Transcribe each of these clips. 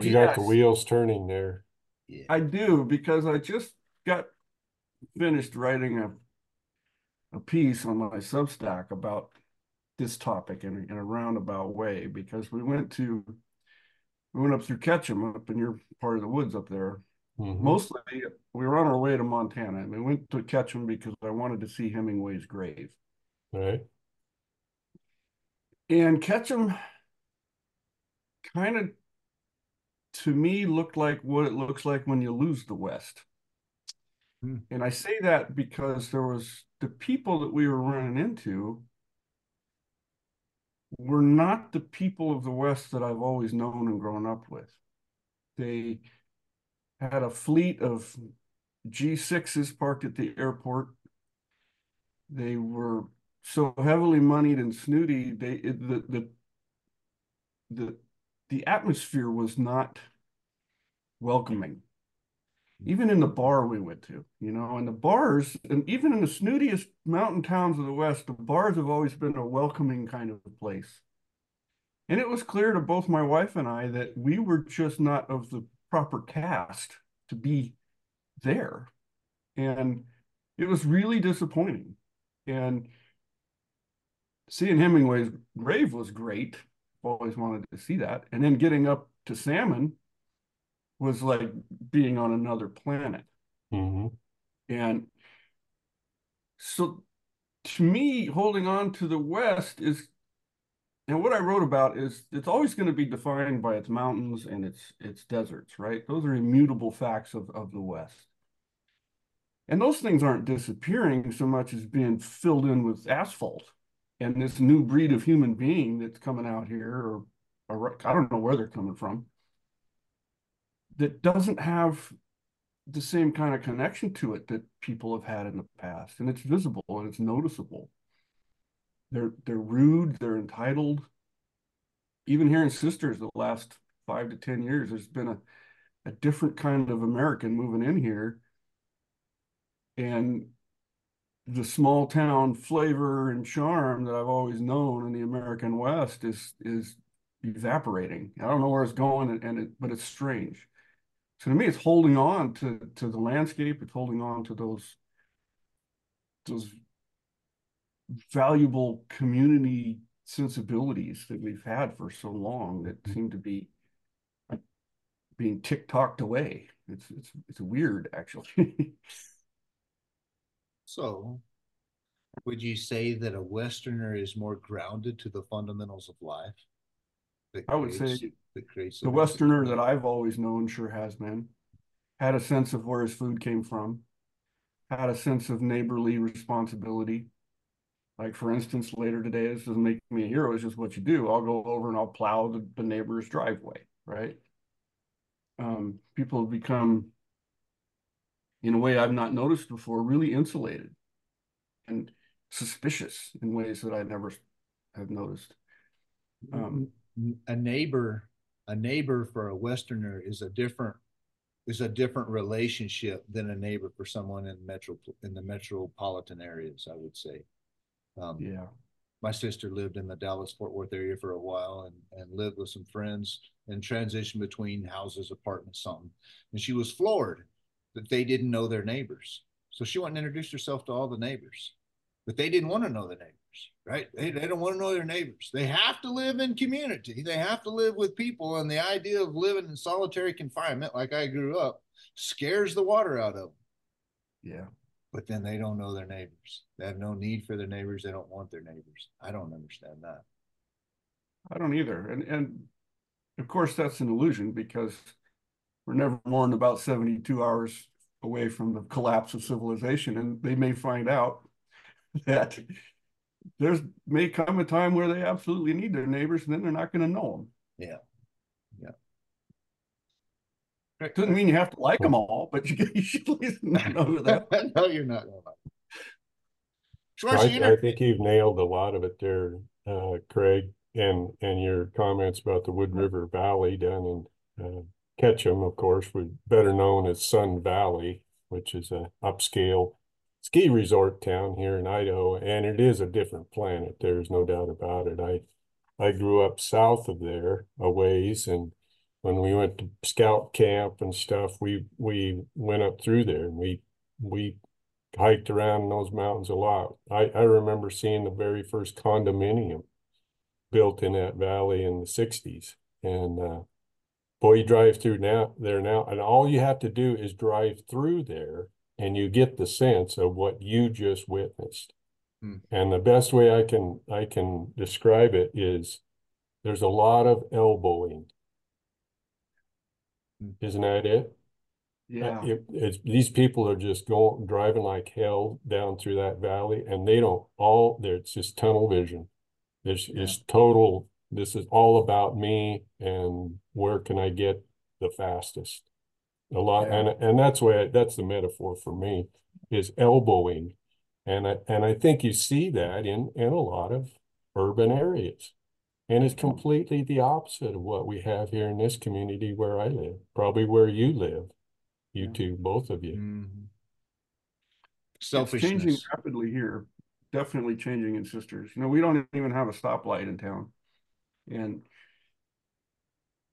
Craig. Craig, you got the Yes. wheels turning there. Yeah. I do because I just got finished writing a a piece on my Substack about this topic in a, in a roundabout way because we went to we went up through Ketchum up in your part of the woods up there. Mhm. Mostly we were on our way to Montana and we went to Ketchum because I wanted to see Hemingway's grave. Right. And Ketchum kind of to me looked like what it looks like when you lose the West. Hmm. And I say that because there was the people that we were running into were not the people of the West that I've always known and grown up with. They had a fleet of G6s parked at the airport. They were so heavily moneyed and snooty, they it, the the the the atmosphere was not welcoming. Even in the bar we went to, you know, and the bars, and even in the snootiest mountain towns of the West, the bars have always been a welcoming kind of place. And it was clear to both my wife and I that we were just not of the proper cast to be there. And it was really disappointing. And seeing Hemingway's grave was great. Always wanted to see that. And then getting up to Salmon was like being on another planet. hmm And so to me, holding on to the West is, and what I wrote about is it's always going to be defined by its mountains and its its deserts, right? Those are immutable facts of, of the West. And those things aren't disappearing so much as being filled in with asphalt. And this new breed of human being that's coming out here, or, or I don't know where they're coming from, that doesn't have the same kind of connection to it that people have had in the past. And it's visible and it's noticeable. They're they're rude, they're entitled. Even here in Sisters, the last five to ten years, there's been a, a different kind of American moving in here. And the small town flavor and charm that I've always known in the American West is is evaporating. I don't know where it's going, and, and it, but it's strange. So to me, it's holding on to to the landscape. It's holding on to those those valuable community sensibilities that we've had for so long that mm-hmm. seem to be being tick-tocked away. It's it's it's weird, actually. So, would you say that a Westerner is more grounded to the fundamentals of life? I would creates- say that creates the Westerner that I've always known sure has been. Had a sense of where his food came from, had a sense of neighborly responsibility. Like for instance, later today, this doesn't make me a hero, it's just what you do. I'll go over and I'll plow the, the neighbor's driveway, right? Um, people have become, in a way I've not noticed before, really insulated and suspicious in ways that I never have noticed. Um, a neighbor a neighbor for a westerner is a different is a different relationship than a neighbor for someone in metro in the metropolitan areas i would say um, yeah. my sister lived in the dallas fort worth area for a while and, and lived with some friends and transitioned between houses apartments something and she was floored that they didn't know their neighbors so she went and introduced herself to all the neighbors but they didn't want to know the neighbors right? They, they don't want to know their neighbors. They have to live in community. They have to live with people. And the idea of living in solitary confinement, like I grew up, scares the water out of them. Yeah. But then they don't know their neighbors. They have no need for their neighbors. They don't want their neighbors. I don't understand that. I don't either. And and of course that's an illusion because we're never more than about 72 hours away from the collapse of civilization. And they may find out that there's may come a time where they absolutely need their neighbors and then they're not going to know them. Yeah. Yeah. Doesn't mean you have to like them all, but you, you should at least know who they are. no, you're not. gonna like it. I, I think you've nailed a lot of it there, uh, Craig, and and your comments about the Wood River Valley down in uh, Ketchum, of course, was better known as Sun Valley, which is a upscale ski resort town here in Idaho, and it is a different planet. There's no doubt about it. I I grew up south of there a ways, and when we went to scout camp and stuff, we, we went up through there and we, we hiked around in those mountains a lot. I, I remember seeing the very first condominium built in that valley in the sixties. And, uh, boy, you drive through now, there now, and all you have to do is drive through there and you get the sense of what you just witnessed. Hmm. And the best way I can, I can describe it is there's a lot of elbowing. Hmm. Isn't that it? Yeah. It, it's, these people are just going, driving like hell down through that valley and they don't all, there, it's just tunnel vision. There's, Yeah. it's total, this is all about me and where can I get the fastest? A lot, Yeah. and, and that's why, that's the metaphor for me, is elbowing. And I, and I think you see that in, in a lot of urban areas. And it's completely the opposite of what we have here in this community where I live, probably where you live. You Yeah. two, both of you. Mhm. It's changing rapidly here. Definitely changing in Sisters. You know, we don't even have a stoplight in town. And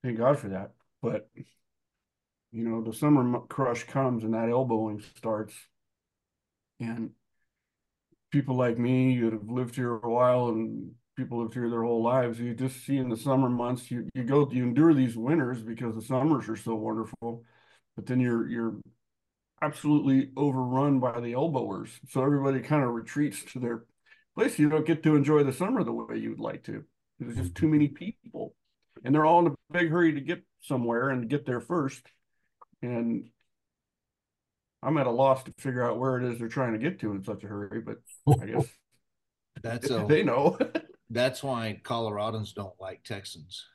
thank God for that. But you know, the summer crush comes and that elbowing starts. And people like me that have lived here a while and people lived here their whole lives, you just see in the summer months, you, you go, you endure these winters because the summers are so wonderful. But then you're you're absolutely overrun by the elbowers. So everybody kind of retreats to their place. You don't get to enjoy the summer the way you would like to. There's just too many people. And they're all in a big hurry to get somewhere and get there first. And I'm at a loss to figure out where it is they're trying to get to in such a hurry, but I guess That's a, they know. that's why Coloradans don't like Texans.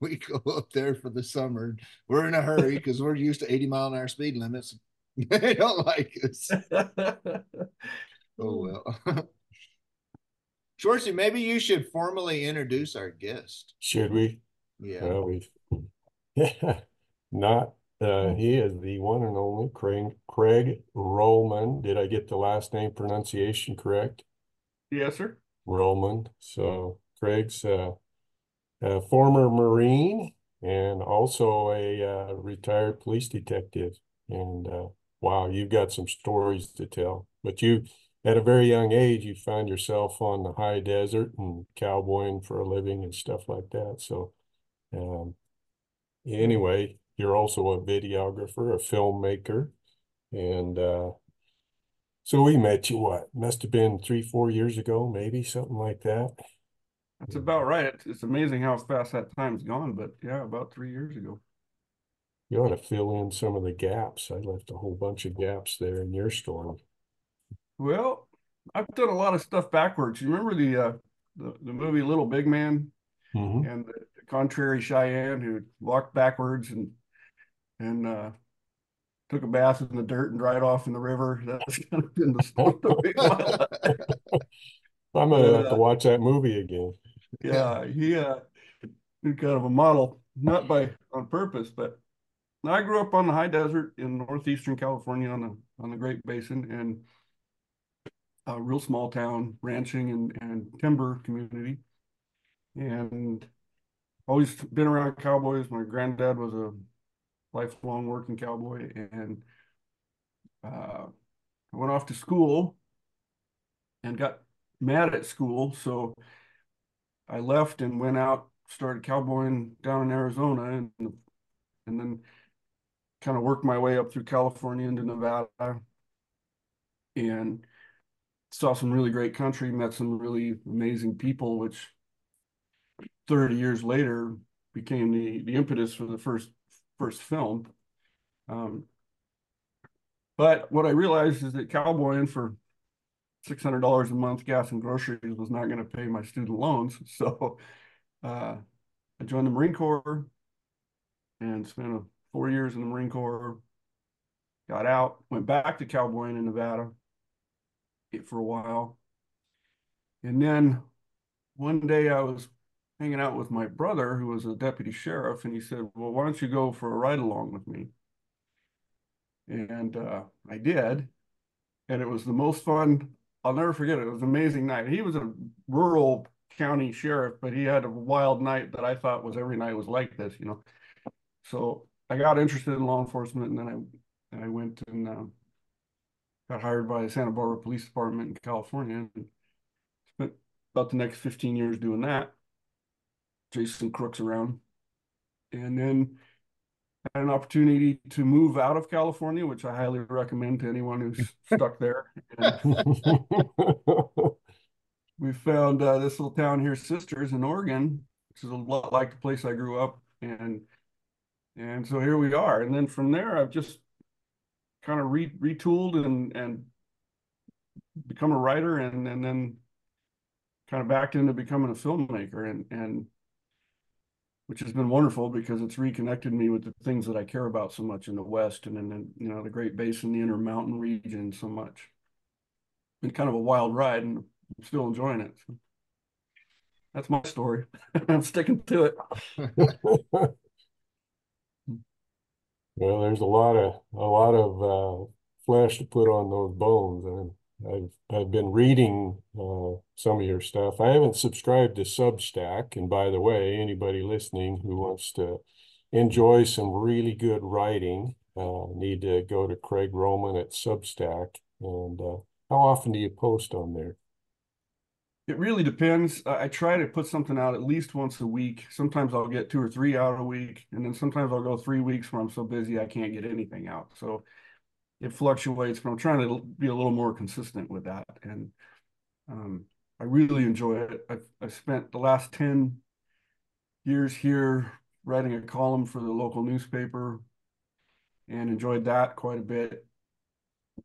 we go up there for the summer. We're in a hurry because we're used to 80 mile an hour speed limits. They don't like us. Oh well. Schwartzy, maybe you should formally introduce our guest. Should we? Yeah. Well, we not, uh, he is the one and only Craig, Craig Rullman. Did I get the last name pronunciation correct? yes, sir. Rullman. So Craig's, uh, a former Marine and also a, uh, retired police detective. And, uh, wow, you've got some stories to tell, but you, at a very young age, you found yourself on the high desert and cowboying for a living and stuff like that. So, um, anyway, you're also a videographer, a filmmaker, and uh, so we met you. What must have been three, four years ago, maybe something like that. That's about right. It's, it's amazing how fast that time's gone, but yeah, about three years ago. You ought to fill in some of the gaps. I left a whole bunch of gaps there in your story. Well, I've done a lot of stuff backwards. You remember the uh the, the movie Little Big Man Mhm. and the, the contrary Cheyenne who walked backwards and and uh took a bath in the dirt and dried off in the river. That's kind of been the story of my life. I'm gonna have Yeah. to watch that movie again. Yeah, he uh kind of a model, not by on purpose, but I grew up on the high desert in northeastern California on the on the Great Basin and a real small town ranching and, and timber community. And always been around cowboys. My granddad was a lifelong working cowboy and uh, I went off to school and got mad at school. So I left and went out, started cowboying down in Arizona and and then kind of worked my way up through California into Nevada and saw some really great country, met some really amazing people, which 30 years later became the the impetus for the first first film. Um, but what I realized is that cowboying for six hundred dollars a month, gas and groceries was not going to pay my student loans. So uh, I joined the Marine Corps and spent four years in the Marine Corps. Got out, went back to cowboying in Nevada for a while, and then one day I was hanging out with my brother, who was a deputy sheriff, and he said, "Well, why don't you go for a ride along with me?" And uh, I did, and it was the most fun. I'll never forget it. It was an amazing night. He was a rural county sheriff, but he had a wild night that I thought was every night was like this, you know. so I got interested in law enforcement, and then I I went and uh, got hired by the Santa Barbara Police Department in California, and spent about the next fifteen years doing that, chasing crooks around, and then had an opportunity to move out of California, which I highly recommend to anyone who's stuck there. We found uh, this little town here, Sisters in Oregon, which is a lot like the place I grew up, and and so here we are. And then from there, I've just kind of re retooled and and become a writer, and and then kind of backed into becoming a filmmaker, and and which has been wonderful because it's reconnected me with the things that I care about so much in the West and in the you know the Great Basin, the Intermountain region, so much. Been kind of a wild ride, and I'm still enjoying it. So that's my story. I'm sticking to it. Well, there's a lot of a lot of uh, flesh to put on those bones, and I've I've been reading uh, some of your stuff. I haven't subscribed to Substack, and by the way, anybody listening who wants to enjoy some really good writing, uh, need to go to Craig Rullman at Substack. And uh, how often do you post on there? It really depends. I try to put something out at least once a week. Sometimes I'll get two or three out a week, and then sometimes I'll go three weeks where I'm so busy I can't get anything out. So it fluctuates, but I'm trying to be a little more consistent with that. And um, I really enjoy it. I've, I've spent the last 10 years here writing a column for the local newspaper and enjoyed that quite a bit.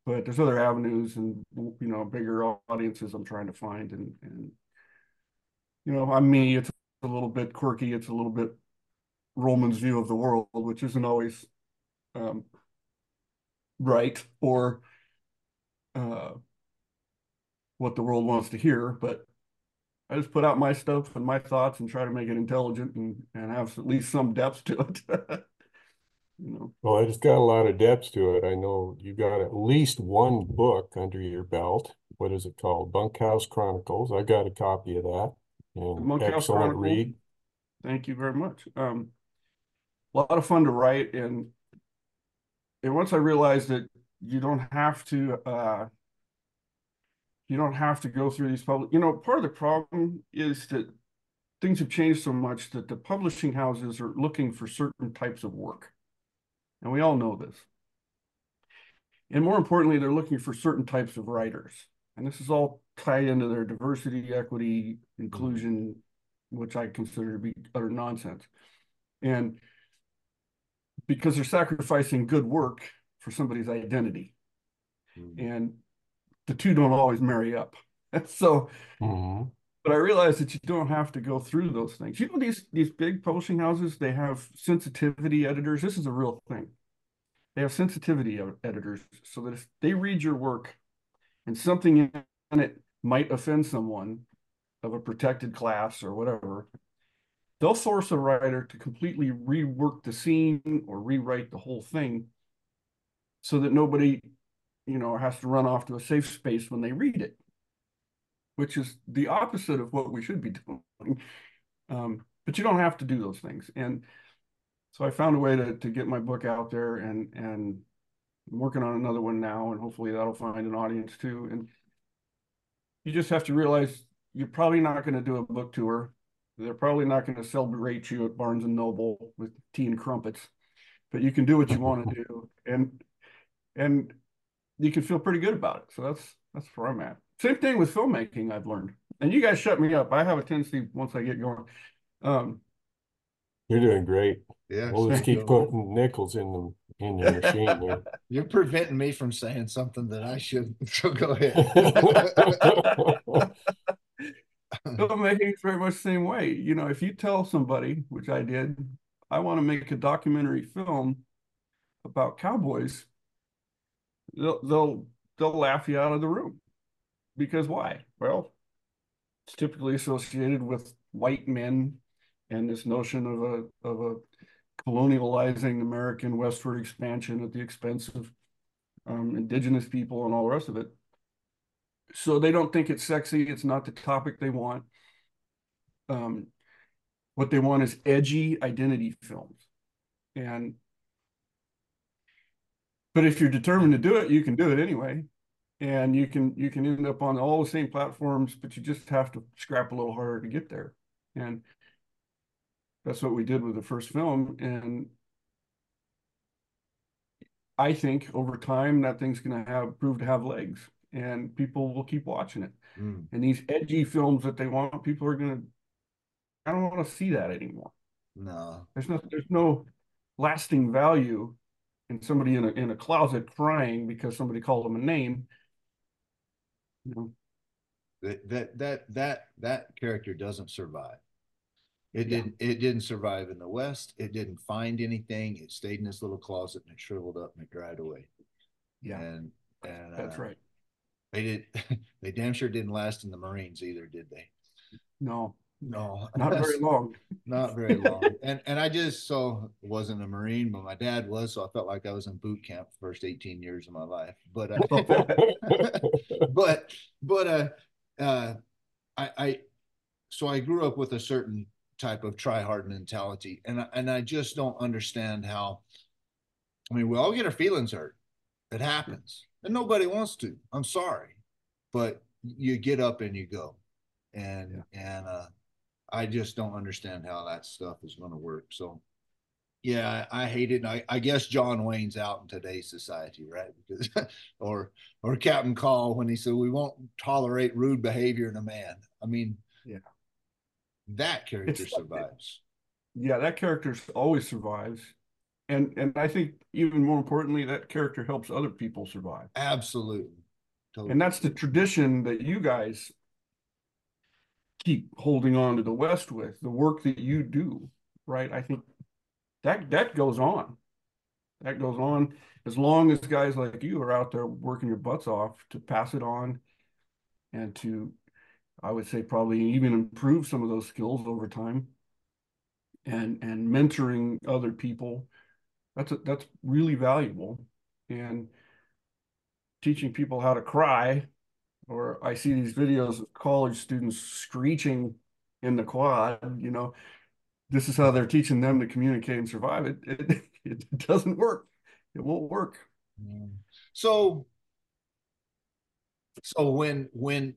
But there's other avenues and you know bigger audiences I'm trying to find and and you know I'm me. It's a little bit quirky. It's a little bit Rullman's view of the world, which isn't always um, right or uh, what the world wants to hear, but I just put out my stuff and my thoughts and try to make it intelligent and, and have at least some depth to it. you know. Well, it's got a lot of depth to it. I know you got at least one book under your belt. What is it called? Bunkhouse Chronicles. I got a copy of that. And Bunkhouse excellent read. Thank you very much. Um, a lot of fun to write and and once I realized that you don't have to uh, you don't have to go through these public you know part of the problem is that things have changed so much that the publishing houses are looking for certain types of work and we all know this and more importantly they're looking for certain types of writers and this is all tied into their diversity equity inclusion which i consider to be utter nonsense and because they're sacrificing good work for somebody's identity. Mm-hmm. And the two don't always marry up. so, mm-hmm. But I realize that you don't have to go through those things. You know, these these big publishing houses, they have sensitivity editors. This is a real thing. They have sensitivity editors so that if they read your work and something in it might offend someone of a protected class or whatever, they'll force a writer to completely rework the scene or rewrite the whole thing so that nobody you know has to run off to a safe space when they read it which is the opposite of what we should be doing um, but you don't have to do those things and so i found a way to, to get my book out there and and i'm working on another one now and hopefully that'll find an audience too and you just have to realize you're probably not going to do a book tour they're probably not going to celebrate you at Barnes and Noble with tea and crumpets, but you can do what you want to do, and and you can feel pretty good about it. So that's that's where I'm at. Same thing with filmmaking. I've learned, and you guys shut me up. I have a tendency once I get going. Um, You're doing great. Yeah, we'll just keep putting nickels in them in your machine. You're preventing me from saying something that I shouldn't. So go ahead. filmmaking is very much the same way. You know, if you tell somebody, which I did, I want to make a documentary film about cowboys, they'll they'll they'll laugh you out of the room. Because why? Well, it's typically associated with white men and this notion of a of a colonializing American westward expansion at the expense of um, indigenous people and all the rest of it so they don't think it's sexy. It's not the topic they want. Um, what they want is edgy identity films. And but if you're determined to do it, you can do it anyway. And you can you can end up on all the same platforms, but you just have to scrap a little harder to get there. And that's what we did with the first film. And I think over time that thing's gonna have prove to have legs and people will keep watching it. Mm. And these edgy films that they want, people are gonna I don't want to see that anymore. No, There's no there's no lasting value in somebody in a in a closet crying because somebody called them a name. That that that that that character doesn't survive. It Yeah. didn't it didn't survive in the West. It didn't find anything. It stayed in this little closet and it shriveled up and it dried away. yeah, And and that's uh, right. They did they damn sure didn't last in the Marines either, did they? No, No, not very long. not very long. and and I just so wasn't a Marine, but my dad was, so I felt like I was in boot camp the first 18 years of my life. But uh, but but uh uh I I so I grew up with a certain type of try hard mentality and I, and I just don't understand how I mean we all get our feelings hurt. It happens. And nobody wants to. I'm sorry. But you get up and you go. And and uh I just don't understand how that stuff is going to work. So yeah, I, I hate it. And I, I guess John Wayne's out in today's society, right? Because or or Captain Call when he said we won't tolerate rude behavior in a man. I mean, Yeah. that character It's survives. Yeah, that character always survives, and and I think even more importantly, that character helps other people survive. Absolutely. Totally. And that's the tradition that you guys keep holding on to the West with, the work that you do, right? I think that that goes on. That goes on as long as guys like you are out there working your butts off to pass it on and to I would say probably even improve some of those skills over time and and mentoring other people. That's a, that's really valuable. And teaching people how to cry or I see these videos of college students screeching in the quad, you know, this is how they're teaching them to communicate and survive. It it, it doesn't work. It won't work. So, so when when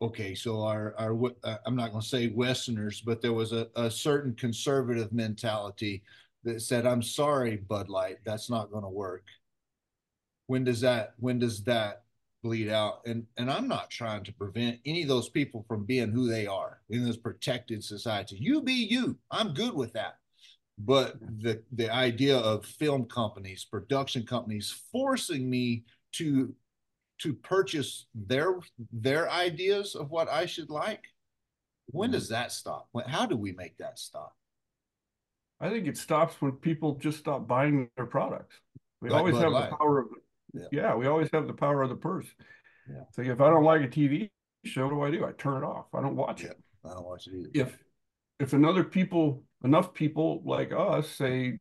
okay, so our our uh, I'm not going to say Westerners, but there was a, a certain conservative mentality that said, "I'm sorry, Bud Light, that's not going to work." When does that when does that bleed out? And and I'm not trying to prevent any of those people from being who they are in this protected society. You be you. I'm good with that but the the idea of film companies production companies forcing me to to purchase their their ideas of what i should like when does mm-hmm. that stop when, how do we make that stop I think it stops when people just stop buying their products. We Like always Bud have Light. the power of Yeah. yeah. we always have the power of the purse. Yeah. So if I don't like a TV show, what do I do? I turn it off. I don't watch Yeah. it. i don't watch it either If if another people enough people like us say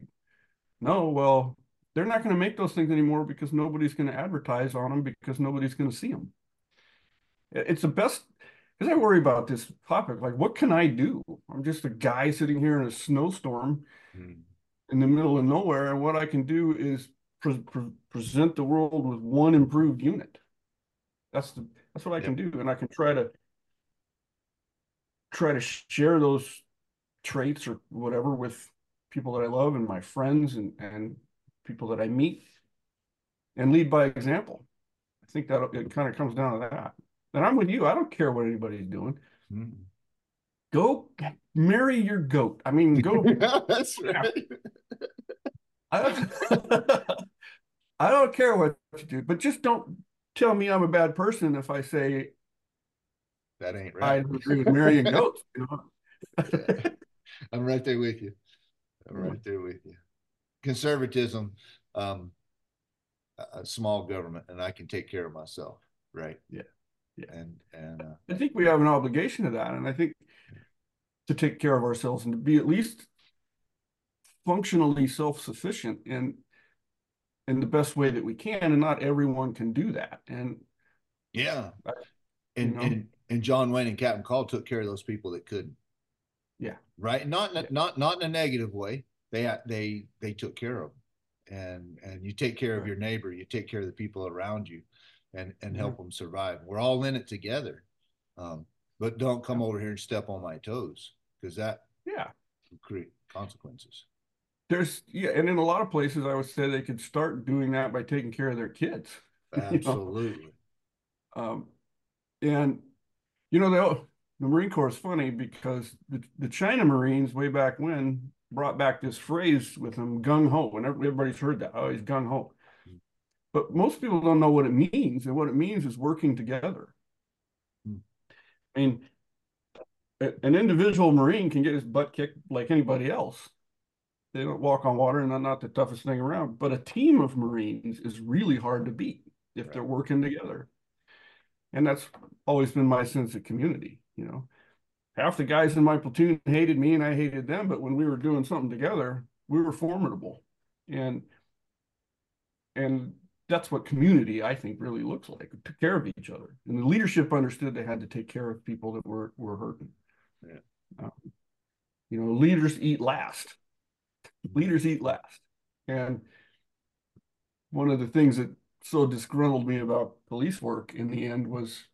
no, well, they're not going to make those things anymore because nobody's going to advertise on them because nobody's going to see them. It's the best because I worry about this topic. Like, what can I do? I'm just a guy sitting here in a snowstorm Hmm. in the middle of nowhere, and what I can do is pre pre present the world with one improved unit. That's the that's what I can do, and I can try to try to share those traits or whatever with people that I love and my friends and and people that I meet, and lead by example. I think that it kind of comes down to that. And I'm with you. I don't care what anybody's doing. Hmm. Go marry your goat. I mean, go that's right I I don't care what you do, but just don't tell me I'm a bad person if I say that ain't right. I agree with marrying goats. You know? i'm right there with you i'm right there with you conservatism um a small government and i can take care of myself right Yeah. Yeah. and and uh, I think we have an obligation to that, and I think to take care of ourselves and to be at least functionally self-sufficient in in the best way that we can, and not everyone can do that. And yeah and you know? and and john wayne and captain call took care of those people that couldn't Yeah. right not in a, Yeah. not not in a negative way they, they, they took care of them. And, and you take care of your neighbor, you take care of the people around you and, and Yeah. help them survive. We're all in it together. Um, but don't come over here and step on my toes, because that Yeah. create consequences. There's, yeah, and in a lot of places, I would say they could start doing that by taking care of their kids. You know? Absolutely. Um, and you know, the, the Marine Corps is funny because the, the China Marines way back when brought back this phrase with them gung ho, and everybody's heard that. Oh, he's gung ho. But most people don't know what it means, and what it means is working together. Hmm. I mean, an individual Marine can get his butt kicked like anybody else. They don't walk on water and they're not the toughest thing around. But a team of Marines is really hard to beat if they're working together. And that's always been my sense of community, you know. Half the guys in my platoon hated me and I hated them, but when we were doing something together, we were formidable. And and that's what community I think really looks like. Took care of each other. And the leadership understood they had to take care of people that were were hurting. Yeah. Um, you know, leaders eat last. Leaders eat last. And one of the things that so disgruntled me about police work in the end was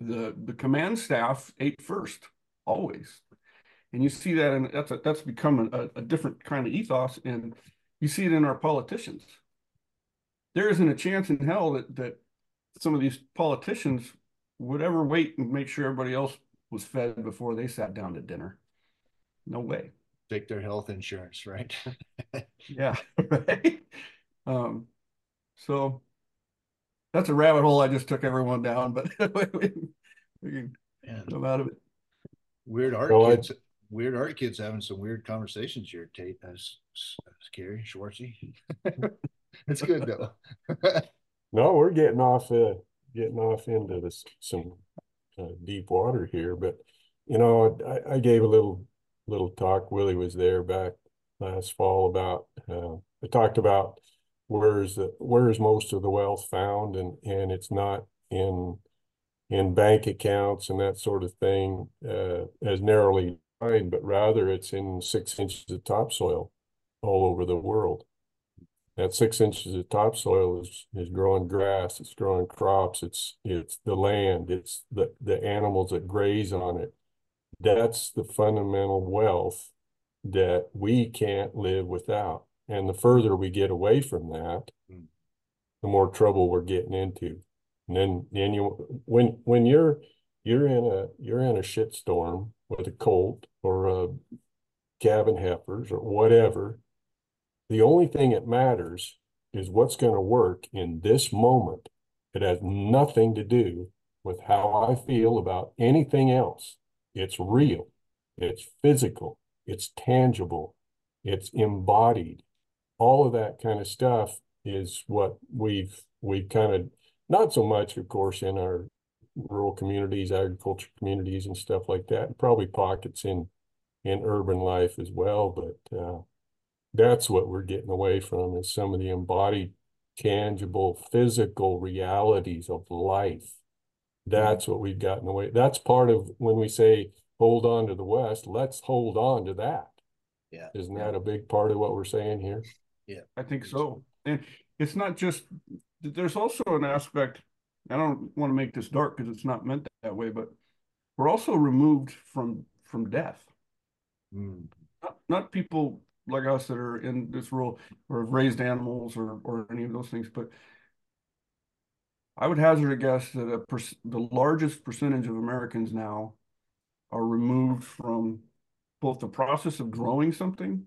the the command staff ate first always. And you see that and that's a, that's become a, a different kind of ethos and you see it in our politicians. There isn't a chance in hell that that some of these politicians would ever wait and make sure everybody else was fed before they sat down to dinner. No way Take their health insurance, right? yeah right um so that's a rabbit hole i just took everyone down but we can And come out of it weird art Well, I- kids, weird art kids having some weird conversations here, Tate. That's scary, Schwartzy. It's good though. No, we're getting off, uh, getting off into this, some, uh, deep water here, but, you know, I, I gave a little, little talk, Willie was there back last fall about, uh, talked about where's the, where's most of the wealth found and, and it's not in, in bank accounts and that sort of thing, uh, as narrowly defined, but rather it's in six inches of topsoil all over the world. That six inches of topsoil is, is growing grass, it's growing crops, it's, it's the land, it's the, the animals that graze on it. That's the fundamental wealth that we can't live without. And the further we get away from that, Mm. the more trouble we're getting into. And then, then you, when, when you're, you're in a, you're in a shitstorm with a colt or a cabin heifers or whatever, the only thing that matters is what's going to work in this moment. It has nothing to do with how I feel about anything else. It's real, it's physical, it's tangible, it's embodied. All of that kind of stuff is what we've we've kind of not so much, of course, in our rural communities, agriculture communities, and stuff like that. and Probably pockets in in urban life as well, but uh, that's what we're getting away from is some of the embodied, tangible, physical realities of life. That's what we've gotten away. That's part of when we say hold on to the West, let's hold on to that. Yeah. Isn't Yeah. that a big part of what we're saying here? Yeah. I think so. And it's not just, there's also an aspect, I don't want to make this dark because it's not meant that way, but we're also removed from from death. Mm, Not, not people like us that are in this role or have raised animals or or any of those things, but I would hazard a guess that a the largest percentage of Americans now are removed from both the process of growing something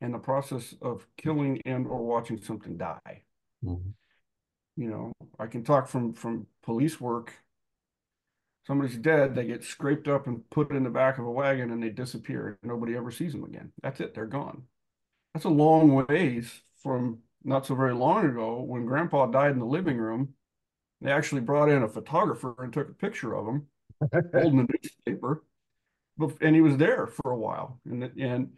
and the process of killing and or watching something die. Mhm. You know, I can talk from from police work. Somebody's dead, they get scraped up and put in the back of a wagon and they disappear. Nobody ever sees them again. That's it, they're gone. That's a long ways from not so very long ago when grandpa died in the living room. They actually brought in a photographer and took a picture of him holding a newspaper. And he was there for a while. And and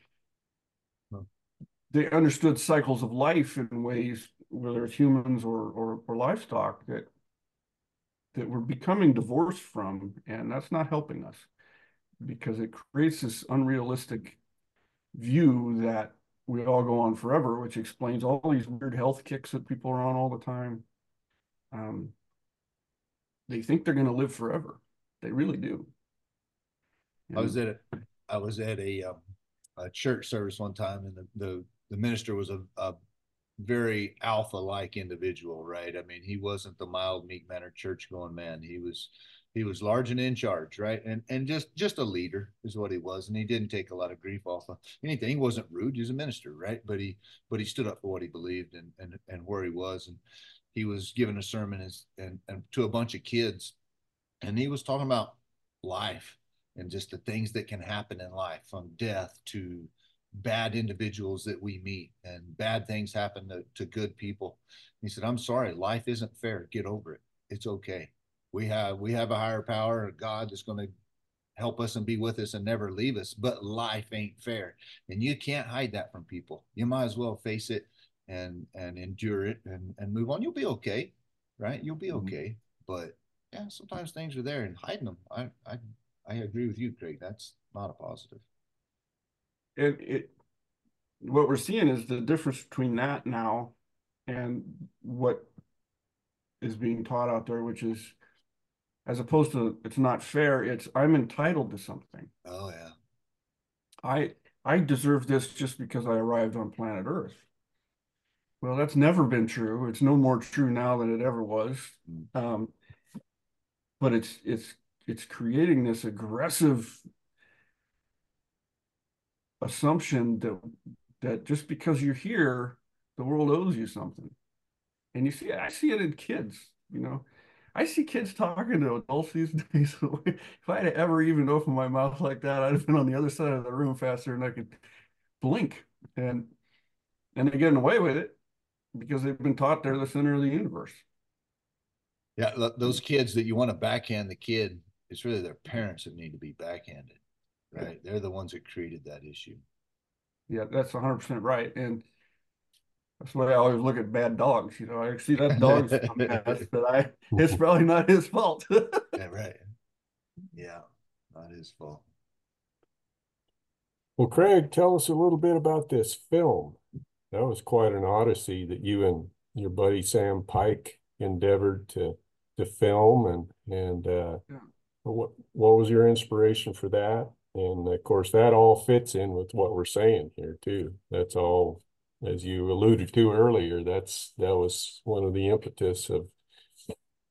they understood cycles of life in ways, whether it's humans or or, or livestock, that that we're becoming divorced from, and that's not helping us because it creates this unrealistic view that we all go on forever, which explains all these weird health kicks that people are on all the time. Um, they think they're going to live forever. They really do. I was at a, I was at a, um, a church service one time, and the the, the minister was a, a very alpha like individual, right? I mean, he wasn't the mild, meek mannered church going man. He was he was large and in charge, right? And and just just a leader is what he was, and he didn't take a lot of grief off of anything. He wasn't rude. He was a minister, right? But he but he stood up for what he believed and and and where he was, and he was giving a sermon and and, and to a bunch of kids, and he was talking about life and just the things that can happen in life, from death to bad individuals that we meet and bad things happen to, to good people. He said, I'm sorry, life isn't fair. Get over it. It's okay we have we have a higher power, God that's going to help us and be with us and never leave us. But life ain't fair, and you can't hide that from people. You might as well face it and and endure it and and move on. You'll be okay, right? You'll be mm-hmm. okay. But yeah, sometimes things are there and hiding them. I I I agree with you, Craig. That's not a positive. It it what we're seeing is the difference between that now and what is being taught out there, which is as opposed to it's not fair it's i'm entitled to something oh yeah i i deserve this just because i arrived on planet earth well that's never been true it's no more true now than it ever was mm. um, but it's it's it's creating this aggressive assumption that that just because you're here the world owes you something and you see i see it in kids you know I see kids talking to adults these days. if I had ever even opened my mouth like that, I'd have been on the other side of the room faster than I could blink. And and they're getting away with it because they've been taught they're the center of the universe. Yeah, those kids that you want to backhand the kid, it's really their parents that need to be backhanded, right? They're the ones that created that issue. Yeah, that's 100% right. And that's why I always look at bad dogs. You know, I see that dog's a mess, but I it's probably not his fault. yeah, right. Yeah, not his fault. Well, Craig, tell us a little bit about this film. That was quite an odyssey that you and your buddy Sam Pike endeavored to to film, and and uh, yeah. what what was your inspiration for that? And of course, that all fits in with what we're saying here too. That's all as you alluded to earlier, that's that was one of the impetus of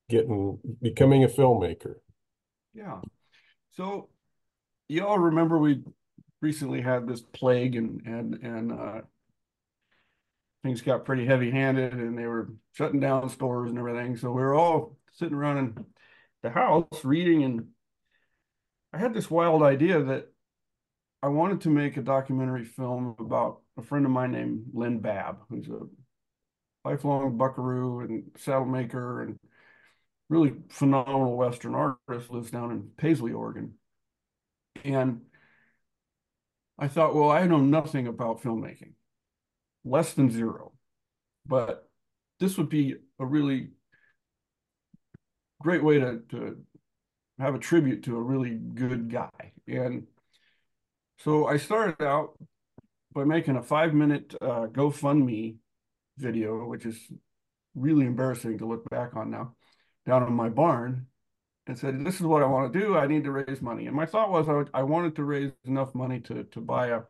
getting becoming a filmmaker. Yeah. So you all remember we recently had this plague and and and uh, things got pretty heavy handed and they were shutting down stores and everything. So we were all sitting around in the house reading and I had this wild idea that I wanted to make a documentary film about a friend of mine named Lynn Babb, who's a lifelong buckaroo and saddle maker and really phenomenal Western artist, lives down in Paisley, Oregon. And I thought, well, I know nothing about filmmaking, less than zero. But this would be a really great way to, to have a tribute to a really good guy. And so I started out by making a five minute uh, GoFundMe video, which is really embarrassing to look back on now, down in my barn and said, This is what I want to do. I need to raise money. And my thought was I, would, I wanted to raise enough money to, to buy a,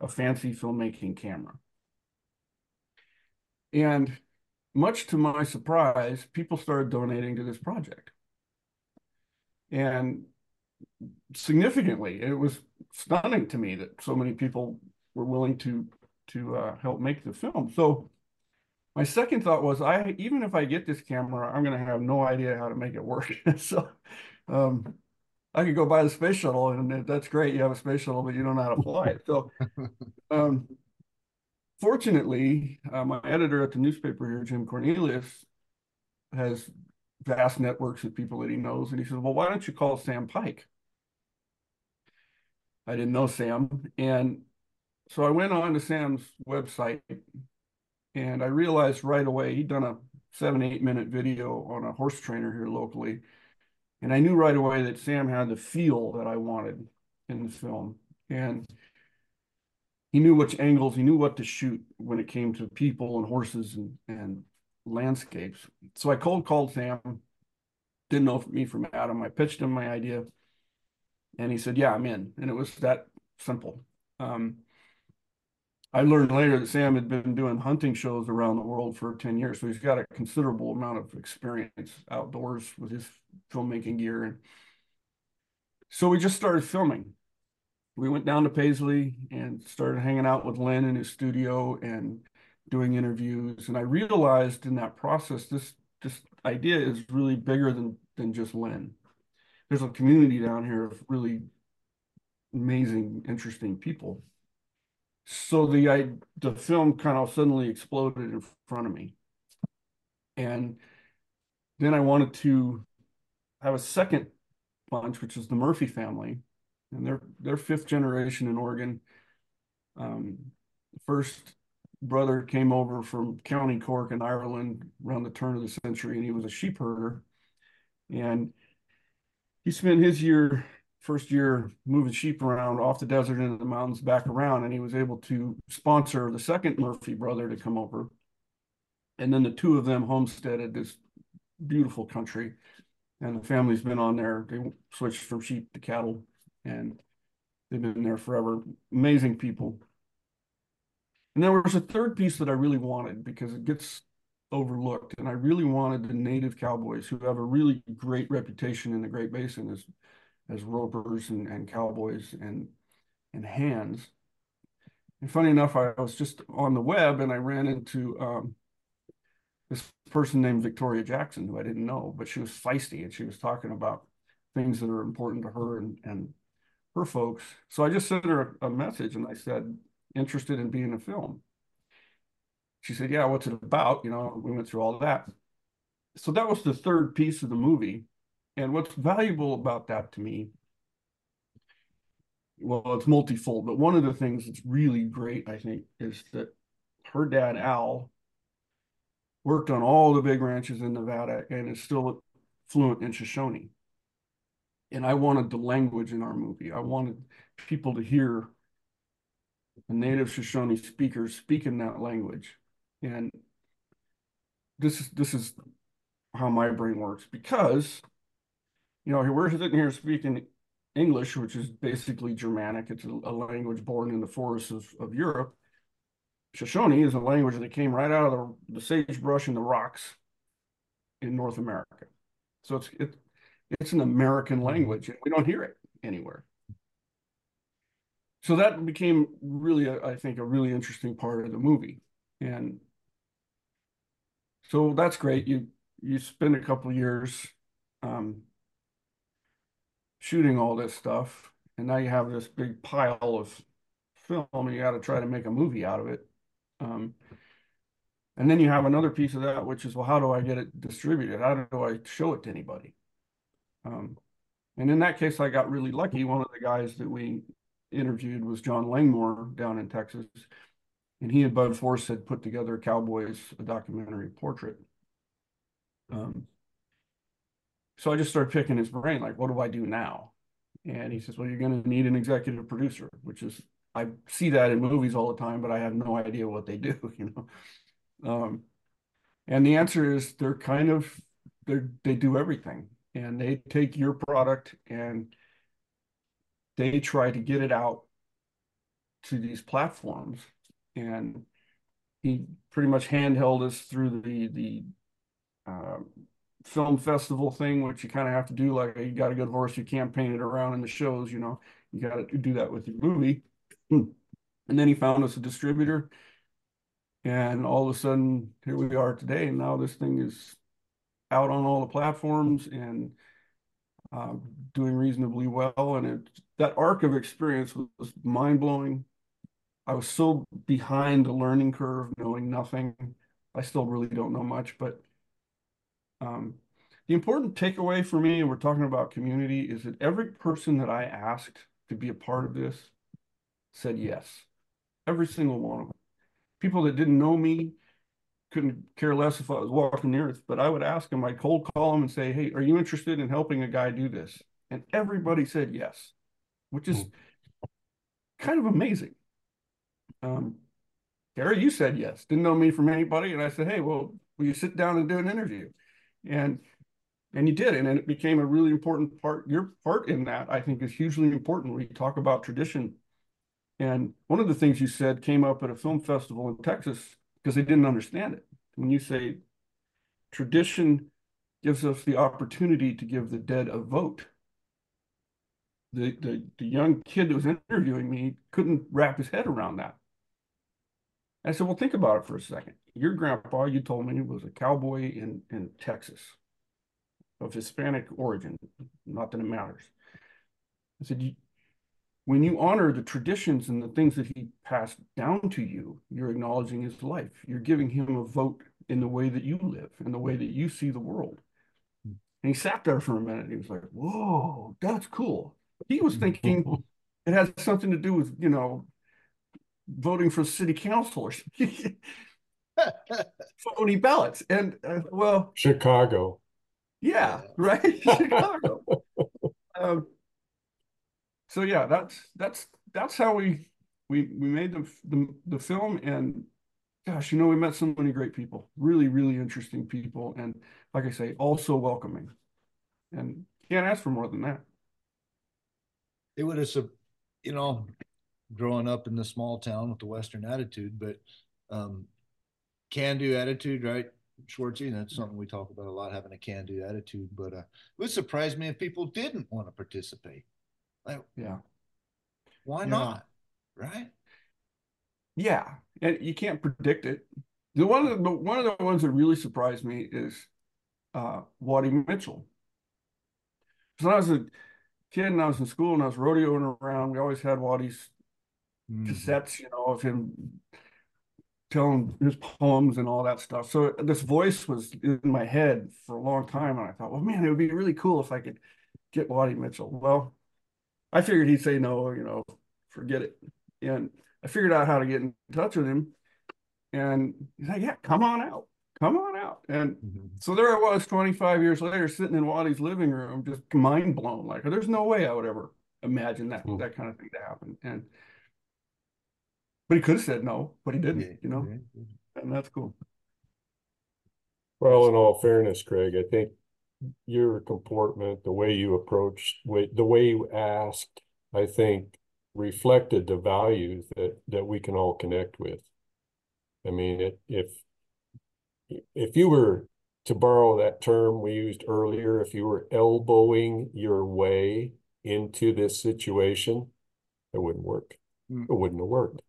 a fancy filmmaking camera. And much to my surprise, people started donating to this project. And significantly, it was stunning to me that so many people were willing to to uh, help make the film. So my second thought was, I even if I get this camera, I'm going to have no idea how to make it work. so um, I could go buy the space shuttle, and that's great. You have a space shuttle, but you don't know how to fly it. So um, fortunately, uh, my editor at the newspaper here, Jim Cornelius, has vast networks of people that he knows, and he says, "Well, why don't you call Sam Pike?" I didn't know Sam. And so I went on to Sam's website and I realized right away he'd done a seven, eight minute video on a horse trainer here locally. And I knew right away that Sam had the feel that I wanted in the film. And he knew which angles, he knew what to shoot when it came to people and horses and, and landscapes. So I cold called Sam, didn't know me from Adam. I pitched him my idea and he said, yeah, I'm in. And it was that simple. Um, I learned later that Sam had been doing hunting shows around the world for 10 years. So he's got a considerable amount of experience outdoors with his filmmaking gear. And so we just started filming we went down to Paisley and started hanging out with Len in his studio and doing interviews. And I realized in that process, this this idea is really bigger than than just Len. There's a community down here of really amazing, interesting people. So the I, the film kind of suddenly exploded in front of me, and then I wanted to have a second bunch, which is the Murphy family, and they're they're fifth generation in Oregon. Um, first brother came over from County Cork in Ireland around the turn of the century, and he was a sheep herder. And he spent his year, first year, moving sheep around off the desert into the mountains back around, and he was able to sponsor the second Murphy brother to come over. And then the two of them homesteaded this beautiful country, and the family's been on there. They switched from sheep to cattle and they've been there forever. Amazing people. And there was a third piece that I really wanted because it gets overlooked. And I really wanted the native cowboys who have a really great reputation in the Great Basin as, as ropers and, and cowboys and, and hands. And funny enough, I was just on the web and I ran into um, this person named Victoria Jackson, who I didn't know, but she was feisty and she was talking about things that are important to her and, and her folks. So I just sent her a, message and I said, interested in being a film. She said, yeah, what's it about? You know, we went through all that. So that was the third piece of the movie. And what's valuable about that to me, well, it's multifold, but one of the things that's really great, I think, is that her dad, Al, worked on all the big ranches in Nevada and is still fluent in Shoshone and I wanted the language in our movie. I wanted people to hear a native Shoshone speaker speaking that language. And this is this is how my brain works because you know we're sitting here speaking English, which is basically Germanic. It's a, a language born in the forests of, of Europe. Shoshone is a language that came right out of the, the sagebrush and the rocks in North America. So it's it, it's an American language, and we don't hear it anywhere. So that became really, I think, a really interesting part of the movie, and so that's great. You you spend a couple years um, shooting all this stuff, and now you have this big pile of film, and you got to try to make a movie out of it. Um, and then you have another piece of that, which is, well, how do I get it distributed? How do I show it to anybody? Um, and in that case, I got really lucky. One of the guys that we interviewed was John Langmore down in Texas. And he and Bud Force had put together Cowboys, a documentary portrait. Um, so I just started picking his brain, like, what do I do now? And he says, well, you're going to need an executive producer, which is, I see that in movies all the time, but I have no idea what they do, you know? Um, and the answer is they're kind of, they they do everything and they take your product and they try to get it out to these platforms. And he pretty much handheld us through the the uh, film festival thing which you kind of have to do like you got a good horse you can't paint it around in the shows you know you got to do that with your movie. And then he found us a distributor and all of a sudden here we are today and now this thing is out on all the platforms and uh, doing reasonably well. And it, that arc of experience was, was mind blowing. I was so behind the learning curve, knowing nothing. I still really don't know much, but um, the important takeaway for me, and we're talking about community, is that every person that I asked to be a part of this said yes. Every single one of them. People that didn't know me, couldn't care less if I was walking the earth, but I would ask him, I'd cold call him and say, Hey, are you interested in helping a guy do this? And everybody said yes, which is kind of amazing. um, Cary, you said yes. Didn't know me from anybody, and I said, hey, well, will you sit down and do an interview? And and you did, and it became a really important part. Your part in that, I think, is hugely important. We talk about tradition, and one of the things you said came up at a film festival in Texas because they didn't understand it. When you say tradition gives us the opportunity to give the dead a vote. The, the, the young kid that was interviewing me couldn't wrap his head around that. I said, well, think about it for a second. Your grandpa, you told me, was a cowboy in, in Texas of Hispanic origin. Not that it matters. I said, when you honor the traditions and the things that he passed down to you, you're acknowledging his life. You're giving him a vote in the way that you live, in the way that you see the world. And he sat there for a minute. he was like, whoa, that's cool. He was thinking it has something to do with, you know, voting for city council or phony ballots. And uh, well, Chicago. Yeah, right. Chicago. um, so yeah, that's that's that's how we we we made the, the the film and gosh, you know, we met so many great people, really, really interesting people, and like I say, also welcoming. And can't ask for more than that. It would have, you know, growing up in the small town with the Western attitude, but um, can do attitude, right? Schwartzy, that's something we talk about a lot, having a can do attitude. But uh, it would surprise me if people didn't want to participate. Like, yeah. Why yeah. not? Right? Yeah. And you can't predict it. The one of the one of the ones that really surprised me is uh Waddie Mitchell. So when I was a kid and I was in school and I was rodeoing around, we always had Waddie's mm. cassettes, you know, of him telling his poems and all that stuff. So this voice was in my head for a long time, and I thought, well, man, it would be really cool if I could get Waddie Mitchell. Well, I figured he'd say no, you know, forget it. And I figured out how to get in touch with him. And he's like, yeah, come on out. Come on out. And mm-hmm. so there I was 25 years later, sitting in Waddie's living room, just mind blown. Like, there's no way I would ever imagine that mm-hmm. that kind of thing to happen. And but he could have said no, but he didn't, yeah, you know. Yeah. And that's cool. Well, in all fairness, Craig, I think your comportment, the way you approached, the way you asked, I think reflected the values that that we can all connect with. I mean, it, if if you were to borrow that term we used earlier, if you were elbowing your way into this situation, it wouldn't work. Mm. It wouldn't have worked.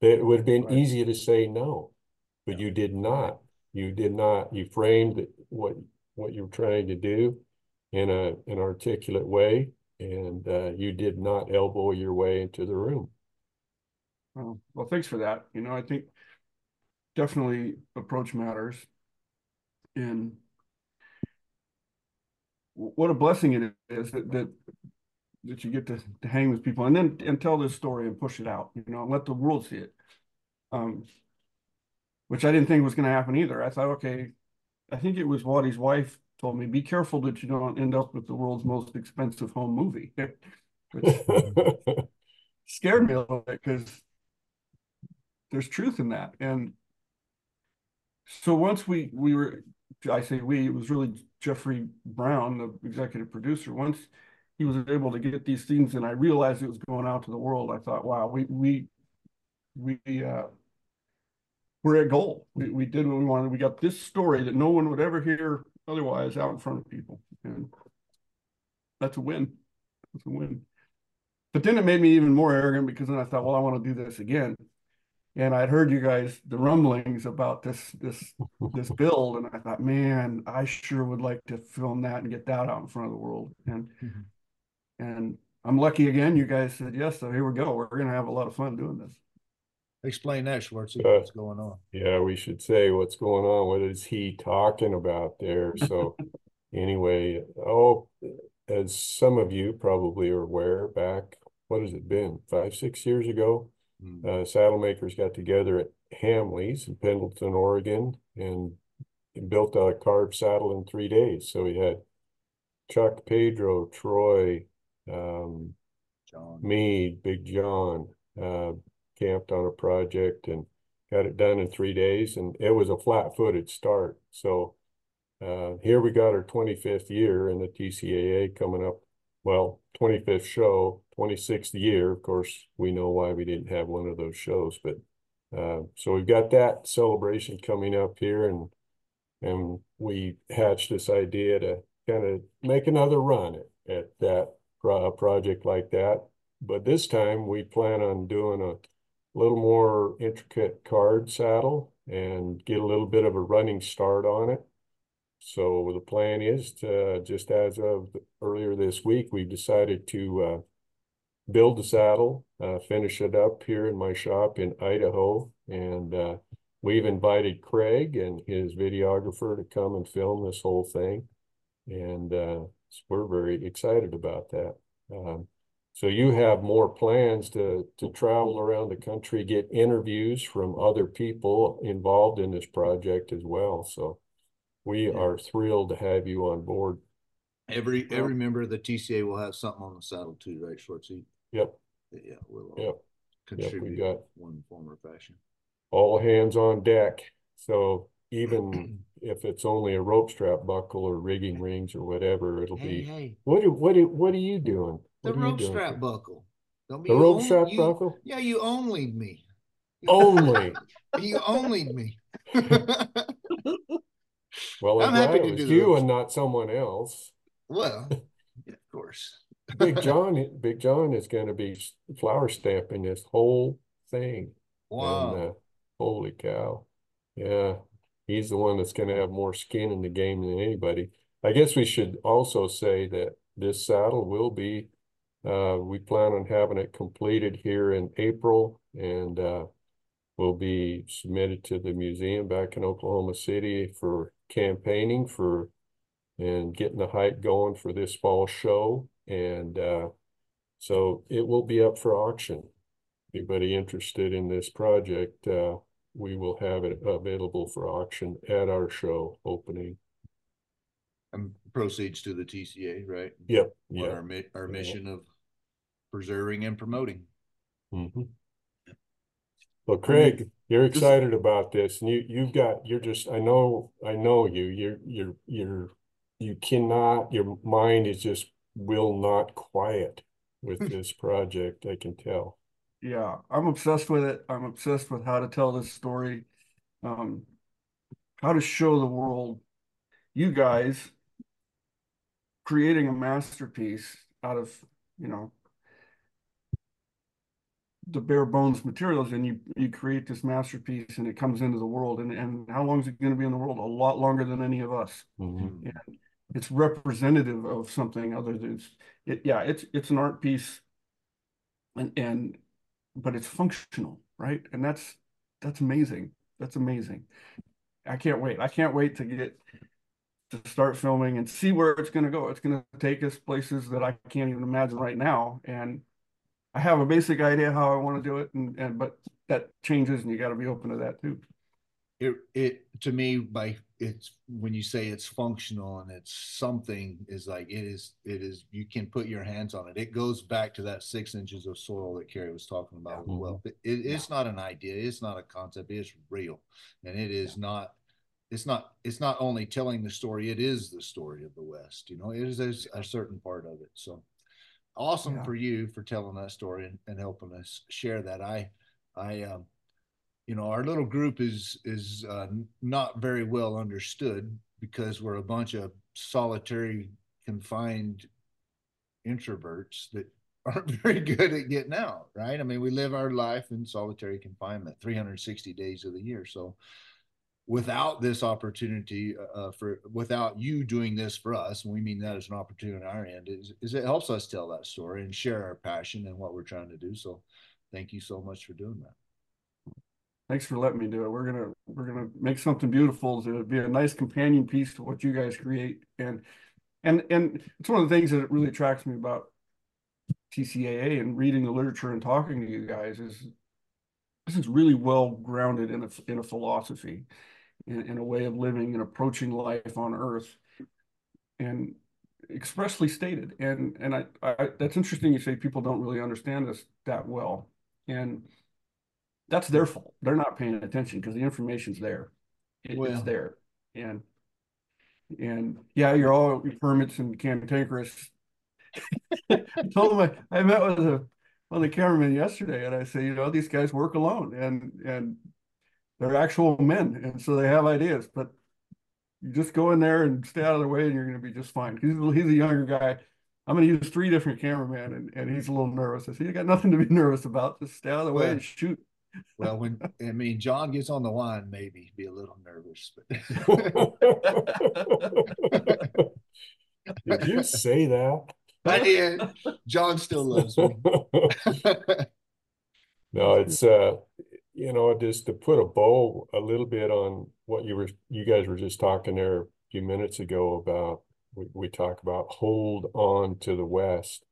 It would have been right. easy to say no, but you did not. You did not. You framed what what you're trying to do in a an articulate way, and uh, you did not elbow your way into the room. Well, well, thanks for that. You know, I think definitely approach matters, and what a blessing it is that that that you get to, to hang with people and then and tell this story and push it out, you know, and let the world see it. Um, which I didn't think was going to happen either. I thought, okay, I think it was Waddie's wife told me, be careful that you don't end up with the world's most expensive home movie. Which scared me a little bit because there's truth in that. And so once we we were, I say we, it was really Jeffrey Brown, the executive producer. Once he was able to get these things, and I realized it was going out to the world. I thought, wow, we we we uh, we're at goal. We, we did what we wanted. We got this story that no one would ever hear otherwise out in front of people. And that's a win. That's a win. But then it made me even more arrogant because then I thought, well, I want to do this again. And I'd heard you guys the rumblings about this this this build, and I thought, man, I sure would like to film that and get that out in front of the world. And mm-hmm. and I'm lucky again. You guys said yes, so here we go. We're gonna have a lot of fun doing this. Explain that, Schwartz. Uh, what's going on? Yeah, we should say what's going on. What is he talking about there? So, anyway, oh, as some of you probably are aware, back what has it been? Five, six years ago, mm. uh, saddle makers got together at Hamley's in Pendleton, Oregon, and, and built a carved saddle in three days. So we had Chuck, Pedro, Troy, um, John. me, Big John, uh, camped on a project and got it done in three days and it was a flat-footed start. So uh, here we got our twenty-fifth year in the TCAA coming up, well, twenty-fifth show, twenty-sixth year. Of course, we know why we didn't have one of those shows, but uh, so we've got that celebration coming up here and and we hatched this idea to kind of make another run at, at that pro project like that. But this time we plan on doing a little more intricate card saddle and get a little bit of a running start on it. So the plan is to, just as of earlier this week, we've decided to uh, build the saddle, uh, finish it up here in my shop in Idaho. And uh, we've invited Craig and his videographer to come and film this whole thing. And uh, so we're very excited about that. Um, so you have more plans to, to travel around the country, get interviews from other people involved in this project as well. So we Yeah. are thrilled to have you on board. Every, every member of the TCAA will have something on the saddle too, right, Schwartzy? Yep, Yeah, we'll all uh, yep. Yep, we contribute got- one form or fashion. all hands on deck. So even if it's only a rope strap buckle or rigging rings or whatever, it'll Hey, be, hey, what, are- what, are- what are you doing? The rope strap buckle. Don't be The rope own- strap you- buckle? Yeah, you only me. Only. You only me. Well, I'm happy to do you rope and not someone else. Well, yeah, of course. Big John, Big John is gonna be flower stamping this whole thing. And, Wow. uh, holy cow. Yeah, he's the one that's gonna have more skin in the game than anybody. I guess we should also say that this saddle will be, uh, we plan on having it completed here in April and, uh, will be submitted to the museum back in Oklahoma City for campaigning for and getting the hype going for this fall show. And, uh, so it will be up for auction anybody interested in this project, uh, we will have it available for auction at our show opening. And proceeds to the TCAA, right? Yep, What yeah. our mi- our mission of preserving and promoting. mhm. Well, Craig, you're excited about this and you, you've got, you're just, I know, I know you, you're, you're, you're, you cannot, your mind is just will not quiet with this project, I can tell. Yeah, I'm obsessed with it. I'm obsessed with how to tell this story. Um, how to show the world you guys creating a masterpiece out of, you know, the bare bones materials and you you create this masterpiece and it comes into the world and and how long is it going to be in the world? A lot longer than any of us. Mhm. And it's representative of something other than it yeah, it's it's an art piece and and but it's functional, right? And that's that's amazing. That's amazing. I can't wait. I can't wait to get to start filming and see where it's going to go. It's going to take us places that I can't even imagine right now. And I have a basic idea how I want to do it, and and but that changes, and you got to be open to that too. It, it, to me, by, it's, when you say it's functional and it's something is like, it is, it is, you can put your hands on it. It goes back to that six inches of soil that Cary was talking about as well. Mm-hmm. It, it's not an idea. It's not a concept. It's real. And it is not, it's not, it's not only telling the story, it is the story of the West, you know, it is a, a certain part of it. So awesome Yeah. for you for telling that story and, and helping us share that. I, I, um, you know our little group is is uh, not very well understood because we're a bunch of solitary confined introverts that aren't very good at getting out right i mean we live our life in solitary confinement 360 days of the year so without this opportunity uh, for without you doing this for us and we mean that as an opportunity on our end is, is it helps us tell that story and share our passion and what we're trying to do so thank you so much for doing that Thanks for letting me do it. We're gonna we're gonna make something beautiful to be a nice companion piece to what you guys create. And and and it's one of the things that really attracts me about TCAA and reading the literature and talking to you guys is this is really well grounded in a in a philosophy, in, a way of living and approaching life on Earth, and expressly stated. And and I, I that's interesting. You say people don't really understand this that well, and that's their fault. They're not paying attention because the information's there. It- Well- It's there. And, and yeah, you're all your permits and cantankerous. I told him I, I met with a, one of the cameramen yesterday and I say, you know, these guys work alone and, and they're actual men. And so they have ideas, but you just go in there and stay out of their way and you're gonna be just fine. He's, a- he's a younger guy. I'm gonna use three different cameramen and, and he's a little nervous. I said, you got nothing to be nervous about. Just stay out of the way Well- and shoot. Well, when, I mean, John gets on the line, maybe be a little nervous, but. Did you say that? I did. John still loves me. No, it's uh, you know, just to put a bow a little bit on what you were, you guys were just talking there a few minutes ago about, we, we talk about hold on to the West.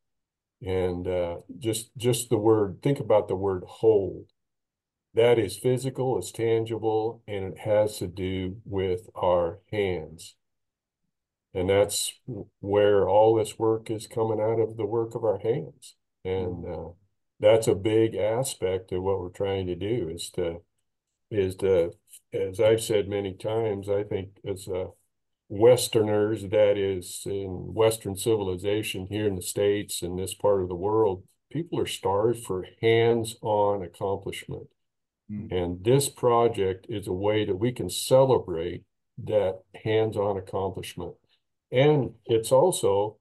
And uh, just, just the word, think about the word hold. That is physical, it's tangible, and it has to do with our hands. And that's where all this work is coming out of the work of our hands. And uh, that's a big aspect of what we're trying to do is to, is to, as I've said many times, I think as uh, Westerners, that is in Western civilization here in the States and this part of the world, people are starved for hands-on accomplishment. Mm. And this project is a way that we can celebrate that hands-on accomplishment. And it's also,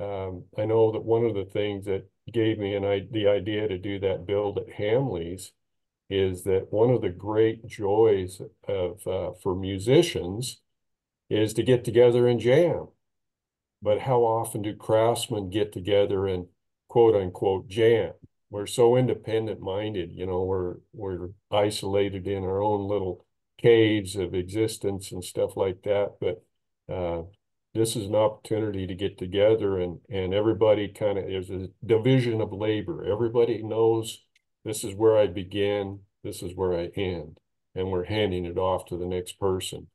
um, I know that one of the things that gave me an I the idea to do that build at Hamley's is that one of the great joys of uh, for musicians is to get together and jam. But how often do craftsmen get together and quote unquote jam? We're so independent minded, you know, we're we're isolated in our own little caves of existence and stuff like that. But uh, this is an opportunity to get together and and everybody kind of is a division of labor. Everybody knows this is where I begin, this is where I end, and we're handing it off to the next person.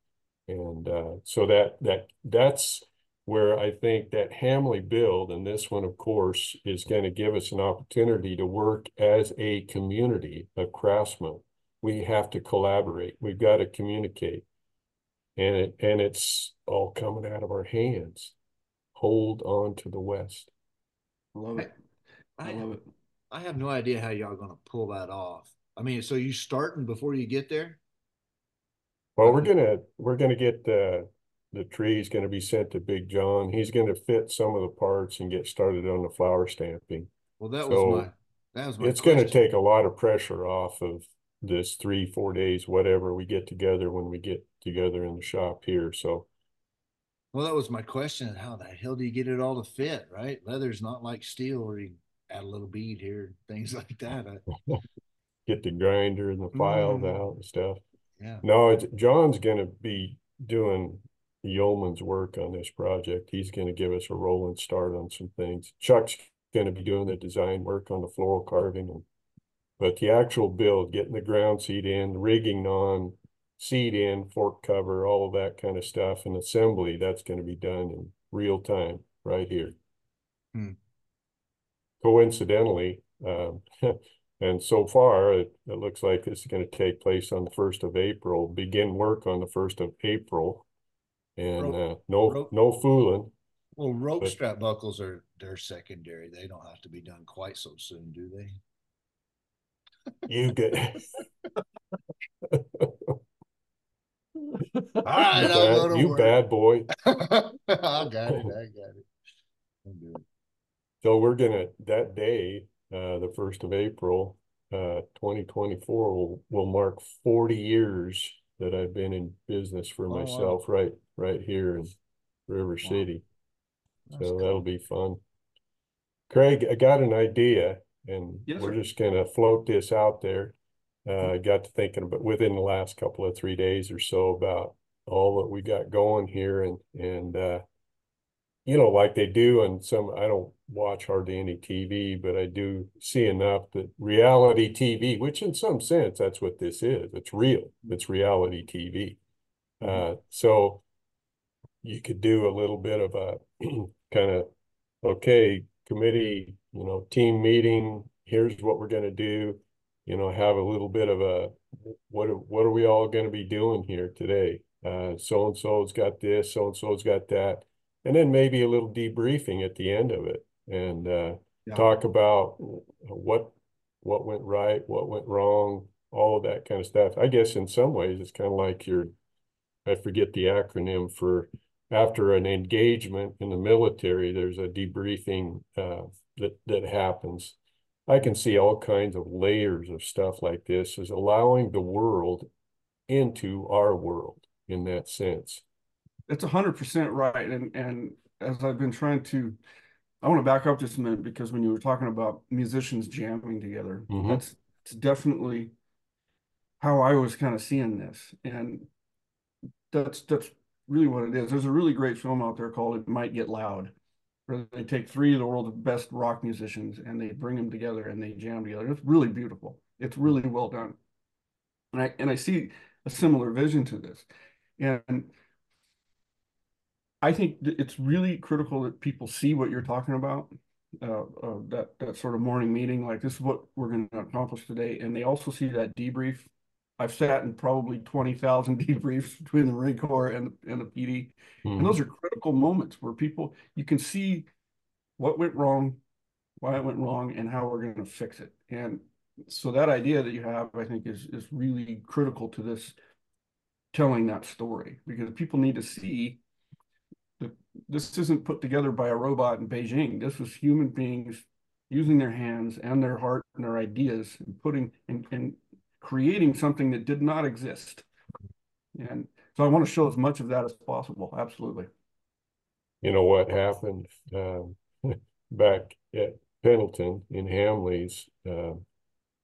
And uh, so that that that's where I think that Hamley build and this one, of course, is going to give us an opportunity to work as a community of craftsmen. We have to collaborate. We've got to communicate and it and it's all coming out of our hands. Hold on to the West. Love it. I I, love it. I have no idea how y'all gonna pull that off. I mean, so you starting before you get there? Well, we're gonna we're gonna get the the tree's gonna be sent to Big John. He's gonna fit some of the parts and get started on the flower stamping. Well, that So, was my, that was my. It's gonna take a lot of pressure off of this three, four days, whatever we get together when we get together in the shop here. So Well, that was my question. How the hell do you get it all to fit, right? Leather's not like steel where you add a little bead here, things like that. I- get the grinder and the files Mm. out and stuff. Yeah. No, it's, John's gonna be doing yeoman's work on this project. He's gonna give us a rolling start on some things. Chuck's gonna be doing the design work on the floral carving and but the actual build, getting the ground seat in, rigging on, seat in, fork cover, all of that kind of stuff and assembly, that's gonna be done in real time right here. Hmm. Coincidentally, um, and so far, it, it looks like this is gonna take place on the first of April, begin work on the first of April. And, uh, no, rope- no fooling. Well, rope But- strap buckles are, they're secondary. They don't have to be done quite so soon, do they? You get. All right, You I'll go bad, to you work. bad boy. I got it, I got it. I'll do it. So we're gonna, that day, uh, the first of April, uh, twenty twenty-four will, will mark forty years that I've been in business for Oh, wow. myself, right, right here in River Wow. City. That's So cool. that'll be fun. Craig, I got an idea and Yes, we're sir. just gonna float this out there. Uh, I got to thinking about within the last couple of three days or so about all that we got going here and, and, uh, you know, like they do and some, I don't watch hardly any TV, but I do see enough that reality TV, which in some sense, that's what this is. It's real. It's reality TV. Uh, so you could do a little bit of a kind of, okay, committee, you know, team meeting, here's what we're gonna do. you know, have a little bit of a, what, are- what are we all gonna be doing here today? Uh, so-and-so's got this, so-and-so's got that, and then maybe a little debriefing at the end of it. And, uh, Yeah. talk about what, what went right, what went wrong, all of that kind of stuff. I guess in some ways, it's kind of like your, I forget the acronym for, after an engagement in the military, there's a debriefing, uh, that, that happens. I can see all kinds of layers of stuff like this is allowing the world into our world in that sense. A hundred percent right. And, and as I've been trying to, I want to back up just a minute because when you were talking about musicians jamming together, Mhm. that's, it's definitely how I was kind of seeing this. And that's, that's really what it is. There's a really great film out there called It Might Get Loud, where they take three of the world's best rock musicians and they bring them together and they jam together. It's really beautiful. It's really well done. And I, and I see a similar vision to this. And I think it's really critical that people see what you're talking about. Uh, uh, that that sort of morning meeting, like this is what we're going to accomplish today, and they also see that debrief. I've sat in probably twenty thousand debriefs between the Marine Corps and and the PD, and Mhm. those are critical moments where people you can see what went wrong, why it went wrong, and how we're going to fix it. And so that idea that you have, I think, is is really critical to this telling that story because people need to see that this isn't put together by a robot in Beijing. This was human beings using their hands and their heart and their ideas and putting and, and creating something that did not exist. And so I want to show as much of that as possible. Absolutely. you know what happened um, back at Pendleton in Hamleys. Uh,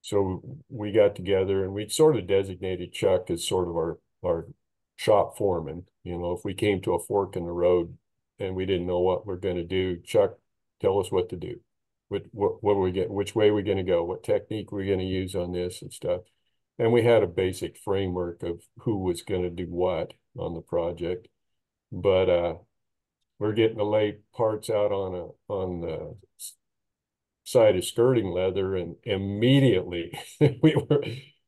so we got together and we sort of designated Chuck as sort of our our shop foreman. You know, if we came to a fork in the road and we didn't know what we're going to do, Chuck, tell us what to do. What what what we get? Which way we going to go? What technique we're going to use on this and stuff. And we had a basic framework of who was going to do what on the project, but uh we're getting to lay parts out on a on the side of skirting leather and immediately we were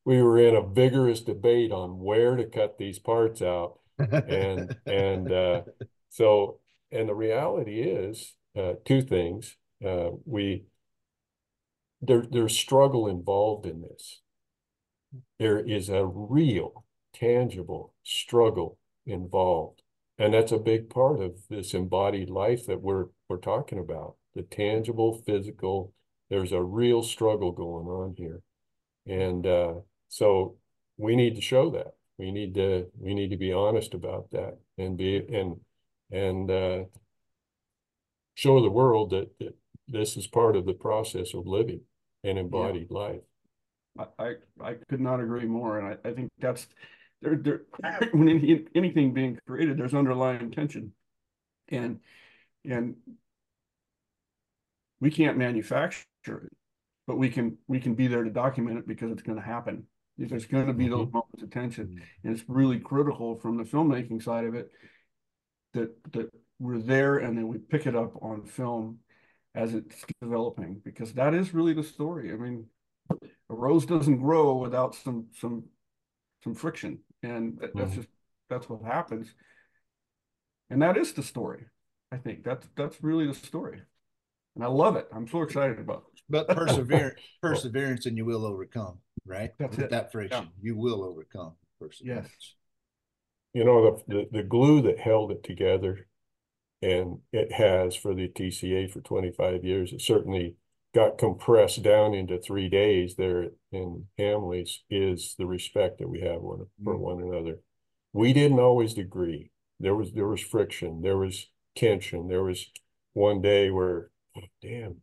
we were in a vigorous debate on where to cut these parts out. And and uh so and the reality is uh two things uh we there there's struggle involved in this there is a real tangible struggle involved and that's a big part of this embodied life that we're we're talking about. The tangible, physical, there's a real struggle going on here. And uh, so we need to show that. We need to we need to be honest about that and be and and uh, show the world that, that this is part of the process of living an embodied life. I, I, I could not agree more. And I, I think that's there, there, when any, anything being created, there's underlying tension. And, and we can't manufacture it, but we can, we can be there to document it because it's going to happen. There's going to be those Mhm. moments of tension. And it's really critical from the filmmaking side of it that, that we're there and then we pick it up on film as it's developing, because that is really the story. I mean, a rose doesn't grow without some some some friction and that, that's Mhm. just that's what happens and that is the story i think that's that's really the story and i love it i'm so excited about it But perseverance, perseverance, and you will overcome, right? That's With it. That friction, you will overcome perseverance. you know, the, the, the glue that held it together and it has for the TCAA for twenty-five years, it certainly got compressed down into three days there in Hamleys is the respect that we have one, for Mm. one another. We didn't always agree. There was, there was friction, there was tension. There was one day where, oh, damn,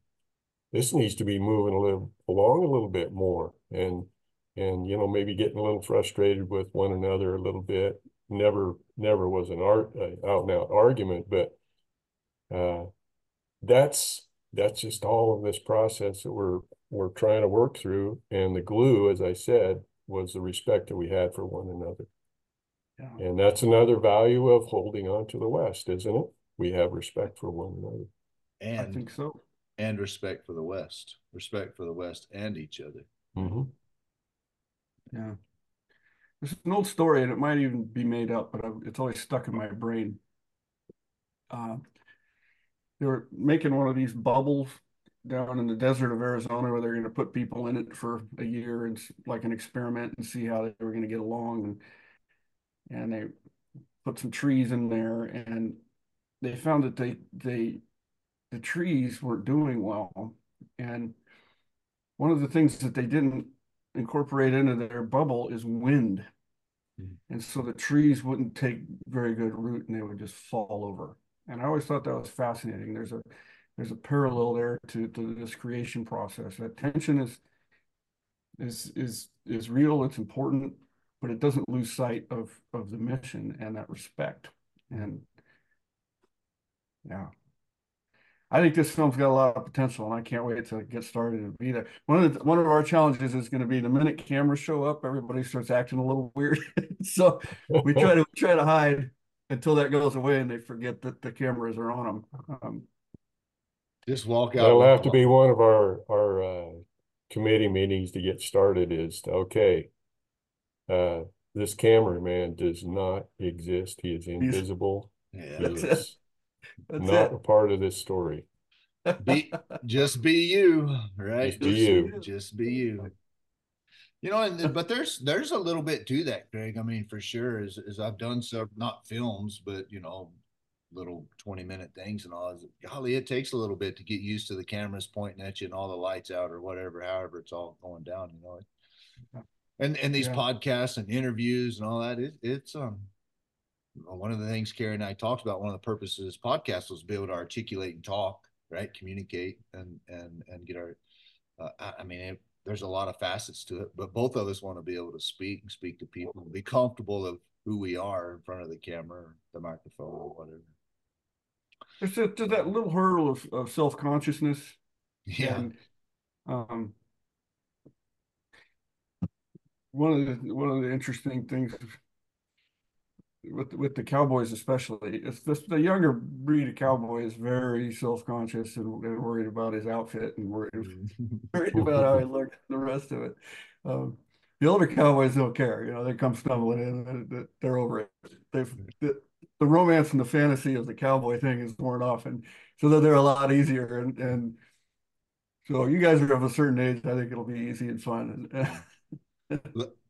this needs to be moving a little along a little bit more and and you know maybe getting a little frustrated with one another a little bit never never was an art uh, out and out argument but uh that's that's just all of this process that we're we're trying to work through. And the glue as i said was the respect that we had for one another. Yeah. And that's another value of holding on to the west isn't it? We have respect for one another. I And, think so. and respect for the West, respect for the West and each other. hmm Yeah. There's an old story, and it might even be made up, but I- it's always stuck in my brain. Uh, they were making one of these bubbles down in the desert of Arizona where they're going to put people in it for a year and like an experiment and see how they were going to get along. And and they put some trees in there, and they found that they they the trees weren't doing well. And one of the things that they didn't incorporate into their bubble is wind. Mhm. And so the trees wouldn't take very good root and they would just fall over. And I always thought that was fascinating. There's a there's a parallel there to, to this creation process. That tension is is is is real, it's important, but it doesn't lose sight of of the mission and that respect. And yeah. I think this film's got a lot of potential, and I can't wait to get started and be there. One of the, one of our challenges is going to be the minute cameras show up, everybody starts acting a little weird. so we try to we try to hide until that goes away, and they forget that the cameras are on them. Um, Just walk out. That'll have to be one of our, our, uh, committee meetings to get started is, to, okay. Uh, this cameraman does not exist. He is invisible. He Yeah. That's it. is that's not it. a part of this story. Be, just be you, right? Just be you. Just be you. You know, and but there's there's a little bit to that, Craig. I mean, for sure, as as I've done some not films, but you know, little 20 minute things and all. Golly, it takes a little bit to get used to the cameras pointing at you and all the lights out or whatever, however it's all going down, you know. And and these Yeah. podcasts and interviews and all that, it, it's um one of the things Cary and I talked about, one of the purposes of this podcast was to be able to articulate and talk, right? Communicate and and and get our uh, I, I mean it, there's a lot of facets to it, but both of us want to be able to speak and speak to people and be comfortable of who we are in front of the camera the microphone or whatever. There's just, just that little hurdle of, of self consciousness. Yeah. And, um, one of the one of the interesting things with with the cowboys especially is this the younger breed of cowboy is very self-conscious and, and worried about his outfit and worried, worried about how he looked and the rest of it. Um, the older cowboys don't care you know they come stumbling in and they're over it. They've the, the romance and the fantasy of the cowboy thing is worn off and so that they're a lot easier and and so you guys are of a certain age i think it'll be easy and fun and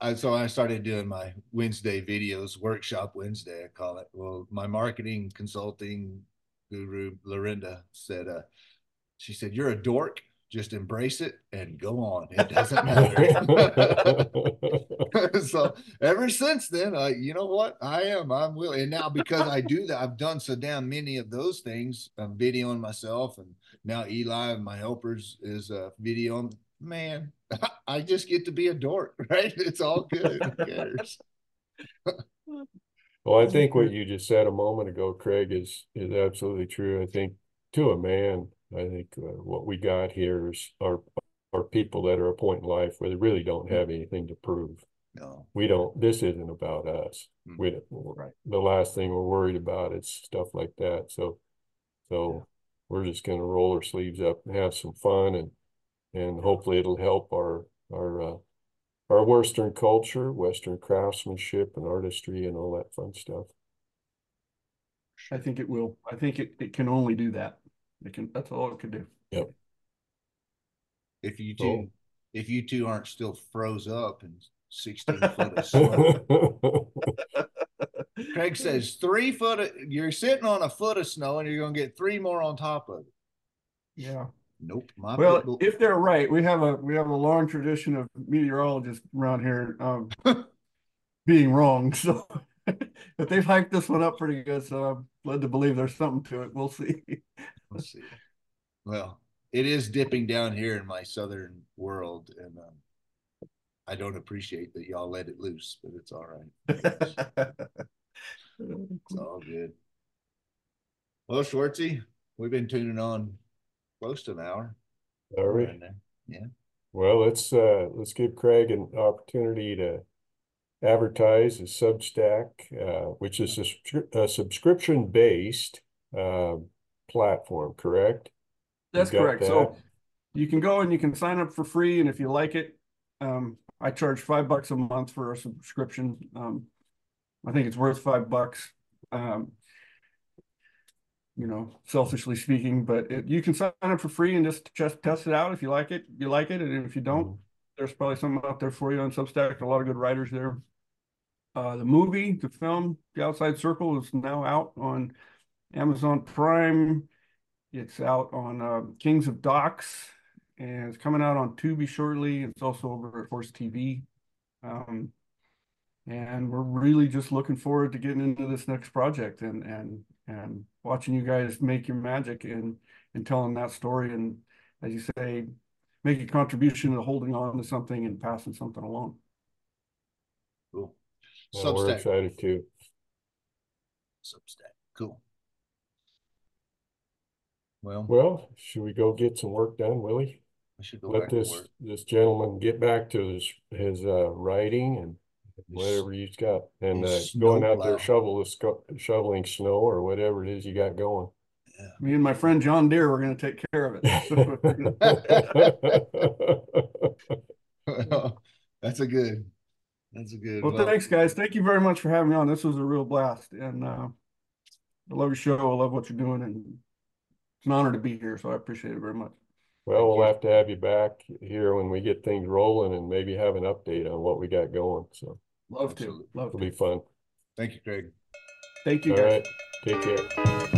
I, so I started doing my Wednesday videos, workshop Wednesday, I call it. Well, my marketing consulting guru, Lorinda, said, uh, she said, You're a dork. Just embrace it and go on. It doesn't matter. so ever since then, uh, you know what? I am. I'm willing. And now because I do that, I've done so damn many of those things. I'm videoing myself, and now Eli my helpers is uh, videoing. Man, I just get to be a dork, right? It's all good. Who cares? Well, I think what you just said a moment ago, Craig, is is absolutely true. I think to a man, I think uh, what we got here is our are people that are a point in life where they really don't have anything to prove. No. We don't. This isn't about us. Mm. We don't, Right. the last thing we're worried about is stuff like that. So, so we're just going to roll our sleeves up and have some fun, and and hopefully it'll help our our uh, our Western culture, Western craftsmanship and artistry and all that fun stuff. I think it will. I think it, it can only do that. It can, that's all it can do. Yep. If you two, Cool. if you two aren't still froze up and 16 foot of snow. Craig says three foot, of, you're sitting on a foot of snow and you're going to get three more on top of it. Yeah. Nope. My Well, people- if they're right, we have a, we have a long tradition of meteorologists around here, um, being wrong. So, but they've hyped this one up pretty good. So I'm led to believe there's something to it. We'll see. Let's see. Well, it is dipping down here in my southern world, and um, I don't appreciate that y'all let it loose, but it's all right. It's all good. Well, Schwartzy, we've been tuning on close to an hour. All We're right. in there. Well, let's uh let's give Craig an opportunity to advertise his Substack, uh, which is a, a subscription based uh platform, correct? That's You've got correct. So you can go and you can sign up for free, and if you like it, um, I charge five bucks a month for a subscription. Um, I think it's worth five bucks. Um, you know, selfishly speaking, but it, you can sign up for free and just just test it out. If you like it, you like it, and if you don't, Mhm. there's probably something out there for you on Substack. A lot of good writers there. Uh, the movie, the film, The Outside Circle is now out on Amazon Prime. It's out on uh, Kings of Docs, and it's coming out on Tubi shortly. It's also over at Horse TV. Um, and we're really just looking forward to getting into this next project and and and watching you guys make your magic and and telling that story and as you say, make a contribution to holding on to something and passing something along. Cool. Yeah, we're excited too. Substack, cool. Well, Well, should we go get some work done, Willie? I should go Let back to this, work. this gentleman get back to his, his, uh, writing and Whatever he's got. And, uh, going out there snowplow. shovel the sco- shoveling snow or whatever it is you got going. Yeah. Me and my friend John Deere, we're gonna take care of it. That's a good, that's a good. Well, thanks, guys. Thank you very much for having me on. This was a real blast and uh I love your show. I love what you're doing and it's an honor to be here, so I appreciate it very much. Well, we'll have to have you back here when we get things rolling and maybe have an update on what we got going. So Love to, Absolutely. love it'll to. be fun. Thank you, Craig. Thank you, All guys. right, take care.